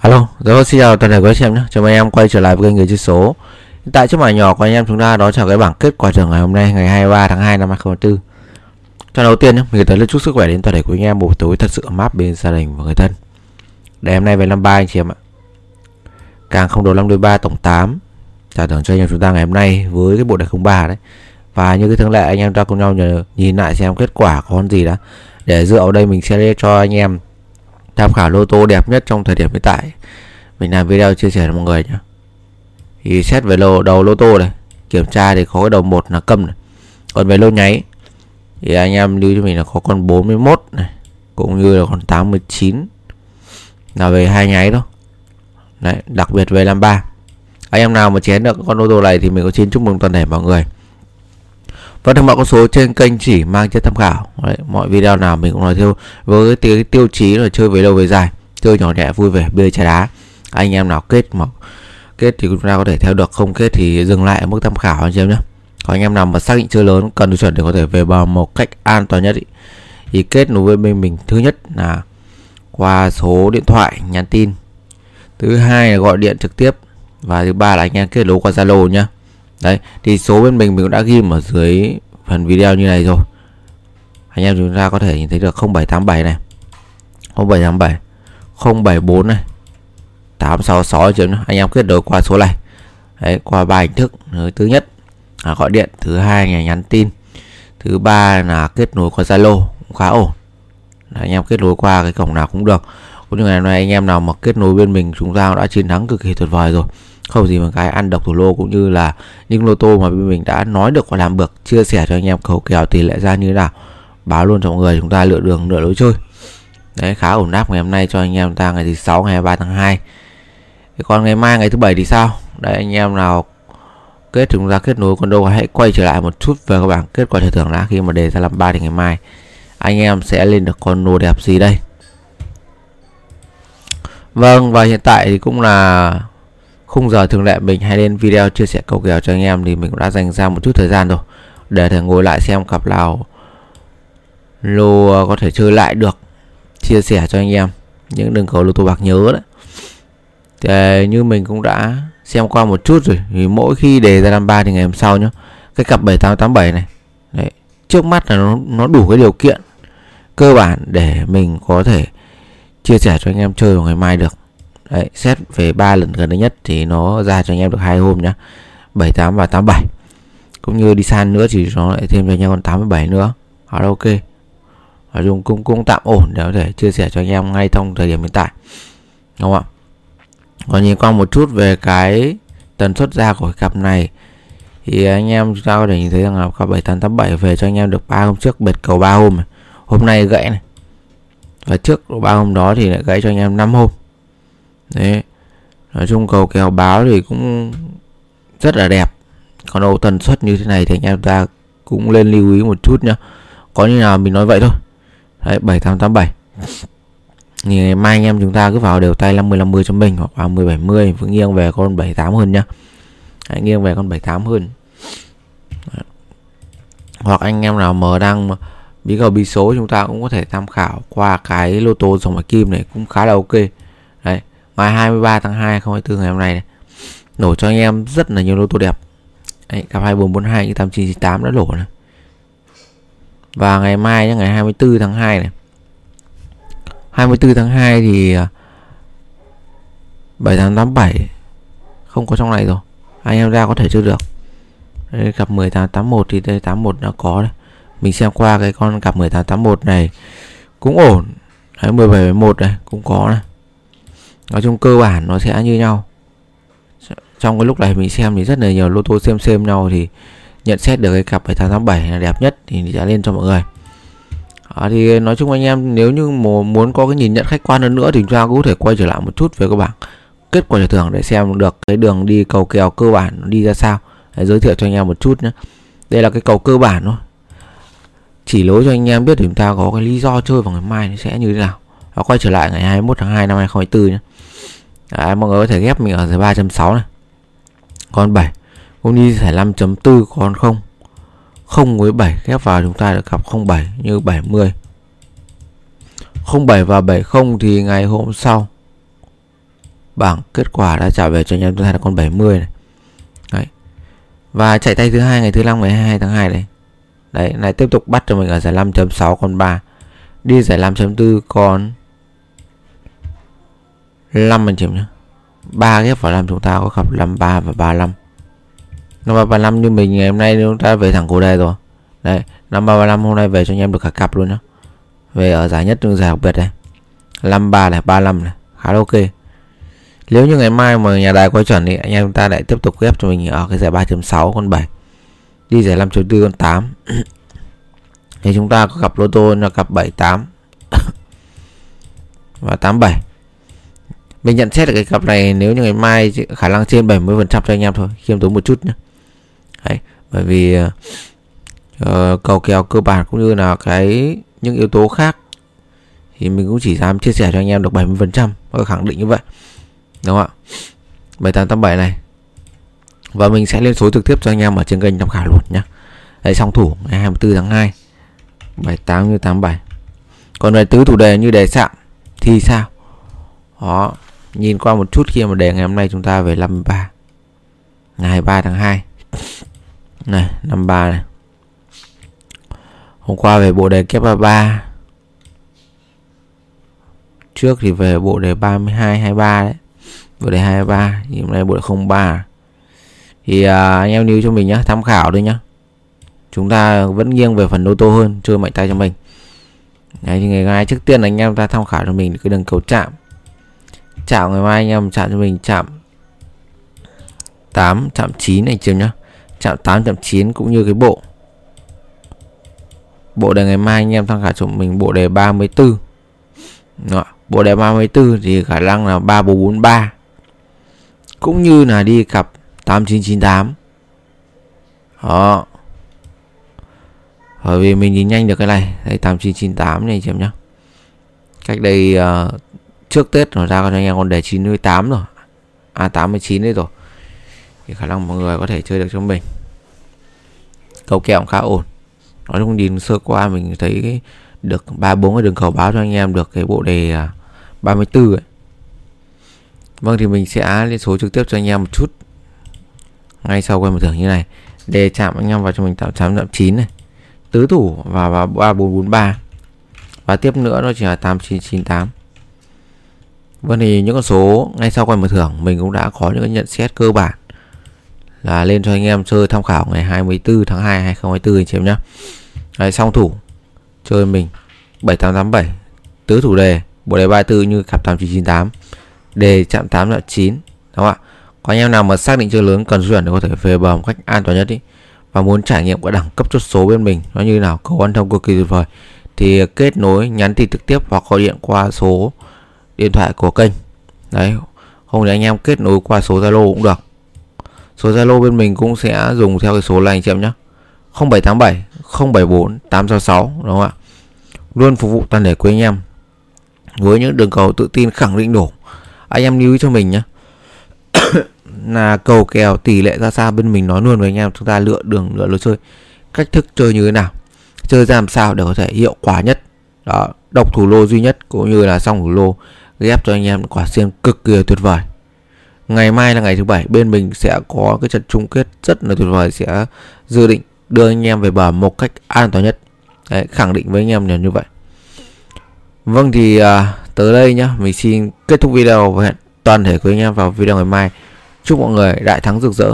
Alo, rồi xin chào toàn thể quý anh em nhé. Chào mừng em quay trở lại với kênh người chơi số. Hiện tại trước màn nhỏ của anh em chúng ta đó là cái bảng kết quả thưởng ngày hôm nay ngày 23 tháng 2 năm 2024. Cho đầu tiên nhé, mình tới lời chúc sức khỏe đến toàn thể quý anh em buổi tối thật sự ấm áp bên gia đình và người thân. Để hôm nay về năm ba anh chị em ạ. Càng không đầu năm đôi ba tổng 8 trả thưởng cho anh em chúng ta ngày hôm nay với cái bộ đề 03 đấy. Và như cái thường lệ anh em ta cùng nhau nhờ nhìn lại xem kết quả có con gì đã. Để dựa vào đây mình sẽ cho anh em tham khảo lô tô đẹp nhất trong thời điểm hiện tại. Mình làm video chia sẻ cho mọi người nhé. Thì xét về lô, đầu lô tô này, kiểm tra thì có cái đầu một là câm này. Còn về lô nháy, thì anh em lưu cho mình là có con 41 này, cũng như là con 89 là về hai nháy đó. đấy, đặc biệt về 53 anh em nào mà chén được con ô tô này thì mình có xin chúc mừng toàn thể mọi người và thông báo con số trên kênh chỉ mang chất tham khảo. Đấy, mọi video nào mình cũng nói theo với cái, cái tiêu chí là chơi về lâu về dài chơi nhỏ nhẹ vui vẻ bia trà đá. Anh em nào kết mà kết thì chúng ta có thể theo được không kết thì dừng lại ở mức tham khảo anh em nhé. Còn anh em nào mà xác định chơi lớn cần chuẩn để có thể về bờ một cách an toàn nhất ý. thì kết nối với bên mình. Thứ nhất là qua số điện thoại nhắn tin. Thứ hai là gọi điện trực tiếp. Và thứ ba là anh em kết nối qua zalo nhé đấy thì số bên mình mình cũng đã ghi ở dưới phần video như này rồi. Anh em chúng ta có thể nhìn thấy được 0787 này. 0787 074 này. 866 chấm anh em kết nối qua số này. Đấy qua ba hình thức. Thứ nhất là gọi điện thứ hai là nhắn tin thứ ba là kết nối qua zalo cũng khá ổn. Đấy, anh em kết nối qua cái cổng nào cũng được. Cũng như ngày hôm nay anh em nào mà kết nối bên mình chúng ta đã chiến thắng cực kỳ tuyệt vời rồi không gì mà cái ăn độc thủ lô cũng như là những lô tô mà bên mình đã nói được và làm được, chia sẻ cho anh em cầu kèo tỷ lệ ra như thế nào? Báo luôn cho mọi người, chúng ta lựa đường, lựa lối chơi. Đấy, khá ổn áp ngày hôm nay cho anh em ta ngày thứ sáu, ngày 3 tháng 2 Thế còn ngày mai, ngày thứ bảy thì sao? Đấy, anh em nào kết chúng ta kết nối con đâu hãy quay trở lại một chút về các bảng kết quả thể thưởng đã khi mà đề ra làm ba thì ngày mai anh em sẽ lên được con nô đẹp gì đây? Vâng và hiện tại thì cũng là khung giờ thường lệ mình hay lên video chia sẻ cầu kèo cho anh em thì mình cũng đã dành ra một chút thời gian rồi. Để thể ngồi lại xem cặp nào lô có thể chơi lại được. Chia sẻ cho anh em những đường cầu lô tô bạc nhớ đấy. Thì như mình cũng đã xem qua một chút rồi thì mỗi khi đề ra năm ba thì ngày hôm sau nhá cái cặp 7887 này đấy, trước mắt là nó nó đủ cái điều kiện cơ bản để mình có thể chia sẻ cho anh em chơi vào ngày mai được. Đấy, xét về ba lần gần đây nhất thì nó ra cho anh em được hai hôm nhá. 78 và 87 cũng như đi san nữa thì nó lại thêm cho anh em còn 87 nữa. Khá là ok. Nói chung cũng cũng tạm ổn để có thể chia sẻ cho anh em ngay trong thời điểm hiện tại. Đúng không ạ? Còn nhìn qua một chút về cái tần suất ra của cặp này thì anh em chúng ta có thể nhìn thấy rằng là cặp 7887 về cho anh em được ba hôm trước bệt cầu 3 hôm này. hôm nay gãy này. Và trước ba hôm đó thì lại gãy cho anh em 5 hôm đấy. Nói chung cầu kèo báo thì cũng rất là đẹp. Còn đâu tần suất như thế này thì anh em ta cũng lên lưu ý một chút nhá. Có như nào mình nói vậy thôi. Đấy 7887 thì ngày mai anh em chúng ta cứ vào đều tay 50 50 cho mình hoặc 30 70 vẫn nghiêng về con 78 hơn nhá. Hãy nghiêng về con 78 hơn. Đấy. hoặc anh em nào mở đang bí cầu bí số chúng ta cũng có thể tham khảo qua cái lô tô dòng bạch kim này cũng khá là ok đấy ngày 23 tháng 2 2024 ngày hôm nay này. Nổ cho anh em rất là nhiều lô tô đẹp. Đấy, cặp 2442 như 8998 đã nổ này. Và ngày mai nhé ngày 24 tháng 2 này. 24 tháng 2 thì à, 7887 không có trong này rồi. Anh em ra có thể chưa được. Đây cặp 1881 thì đây 81 đã có đây mình xem qua cái con cặp 1881 này cũng ổn. Đấy 1771 này cũng có này nói chung cơ bản nó sẽ như nhau. Trong cái lúc này mình xem thì rất là nhiều lô tô xem xem nhau thì nhận xét được cái cặp 7887 là đẹp nhất thì sẽ lên cho mọi người. À, thì nói chung anh em nếu như muốn có cái nhìn nhận khách quan hơn nữa thì chúng ta cũng có thể quay trở lại một chút về các bảng kết quả giải thưởng để xem được cái đường đi cầu kèo cơ bản nó đi ra sao. Để giới thiệu cho anh em một chút nhé. Đây là cái cầu cơ bản thôi. Chỉ lối cho anh em biết thì chúng ta có cái lý do chơi vào ngày mai nó sẽ như thế nào. Và quay trở lại ngày 21 tháng 2 năm 2024 nhé. Đấy, mọi người có thể ghép mình ở dưới 3.6 này. Con 7 cũng đi giải 5.4 con 0 0 với 7 ghép vào chúng ta được gặp 07 như 70 07 và 70 thì ngày hôm sau bảng kết quả đã trả về cho anh em chúng ta là con 70 này. Đấy. Và chạy tay thứ hai ngày thứ năm ngày 22 tháng 2 đây đấy này tiếp tục bắt cho mình ở giải 5.6 con 3 đi giải 5.4 con 5 anh chị nhé. Ba ghép vào 5 chúng ta có cặp 53 và 35 53 35 như mình ngày hôm nay chúng ta về thẳng cổ đề rồi. Đấy 53 35 hôm nay về cho anh em được cả cặp luôn nhá. Về ở giải nhất trong giải học biệt đây 53 này 35 này, khá là ok. Nếu như ngày mai mà nhà đài quay chuẩn thì anh em chúng ta lại tiếp tục ghép cho mình ở cái giải 3.6 con 7 đi giải 5.4 con 8 thì chúng ta có cặp lô tô là cặp 78 và 87 mình nhận xét là cái cặp này nếu như ngày mai khả năng trên 70% cho anh em thôi khiêm tốn một chút nhé Đấy, bởi vì uh, cầu kèo cơ bản cũng như là cái những yếu tố khác thì mình cũng chỉ dám chia sẻ cho anh em được 70% trăm khẳng định như vậy đúng không ạ? 7887 này. Và mình sẽ lên số trực tiếp cho anh em ở trên kênh tham khảo luôn nhé Đấy song thủ ngày 24 tháng 2 78 như 87 còn về tứ thủ đề như đề sạm thì sao? Đó nhìn qua một chút khi mà đề ngày hôm nay chúng ta về 53 ngày 23 tháng 2 này 53 này. Hôm qua về bộ đề kép 33 trước thì về bộ đề 32 23 đấy. Bộ đề 23 thì hôm nay bộ đề 03 thì à, anh em lưu cho mình nhá tham khảo thôi nhá. Chúng ta vẫn nghiêng về phần ô tô hơn chơi mạnh tay cho mình. Đấy, thì ngày mai trước tiên là anh em ta tham khảo cho mình cái đường cầu chạm chạm ngày mai anh em chạm cho mình chạm 8 chạm 9 này chưa nhá. Chạm 8 chạm 9 cũng như cái bộ. Bộ đề ngày mai anh em tham khảo cho mình bộ đề 34 Đó. bộ đề 34 thì khả năng là 3443 cũng như là đi cặp 8998 đó. Bởi vì mình nhìn nhanh được cái này. Đây 8998 này chị em nhá. Cách đây uh, trước Tết nó ra cho anh em còn đề 98 rồi. À 89 đấy rồi. Thì khả năng mọi người có thể chơi được cho mình. Cầu kèo cũng khá ổn. Nói chung nhìn sơ qua mình thấy được ba, bốn cái đường cầu báo cho anh em được cái bộ đề à, 34 ấy. Vâng thì mình sẽ lên số trực tiếp cho anh em một chút. Ngay sau quay một thưởng như này. Đề chạm anh em vào cho mình tạo chấm chạm chín này. Tứ thủ và vào 3443 và tiếp nữa nó chỉ là 8998 Vâng thì những con số ngay sau quay mở thưởng mình cũng đã có những nhận xét cơ bản là lên cho anh em chơi tham khảo ngày 24 tháng 2 2024 anh chị em nhé. Đấy, song thủ chơi mình 7887 tứ thủ đề bộ đề 34 như cặp 8998 đề chạm 8 là 9 đúng không ạ? Có anh em nào mà xác định chơi lớn cần chuyển để có thể về bờ một cách an toàn nhất đi và muốn trải nghiệm các đẳng cấp chốt số bên mình nó như nào cầu quan thông cực kỳ tuyệt vời thì kết nối nhắn tin trực tiếp hoặc gọi điện qua số điện thoại của kênh. Đấy không thì anh em kết nối qua số Zalo cũng được. Số Zalo bên mình cũng sẽ dùng theo cái số này anh chị em nhé 0787 074 866 đúng không ạ? Luôn phục vụ toàn thể quý anh em. Với những đường cầu tự tin khẳng định đủ. Anh em lưu ý cho mình nhé là cầu kèo tỷ lệ ra sao bên mình nói luôn với anh em, chúng ta lựa đường, lựa lối chơi. Cách thức chơi như thế nào? Chơi ra làm sao để có thể hiệu quả nhất? Đó, độc thủ lô duy nhất cũng như là xong thủ lô ghép cho anh em quả xiên cực kỳ tuyệt vời. Ngày mai là ngày thứ bảy bên mình sẽ có cái trận chung kết rất là tuyệt vời sẽ dự định đưa anh em về bờ một cách an toàn nhất. Đấy, khẳng định với anh em là như vậy. Vâng thì à, tới đây nhá. Mình xin kết thúc video và hẹn toàn thể quý anh em vào video ngày mai. Chúc mọi người đại thắng rực rỡ.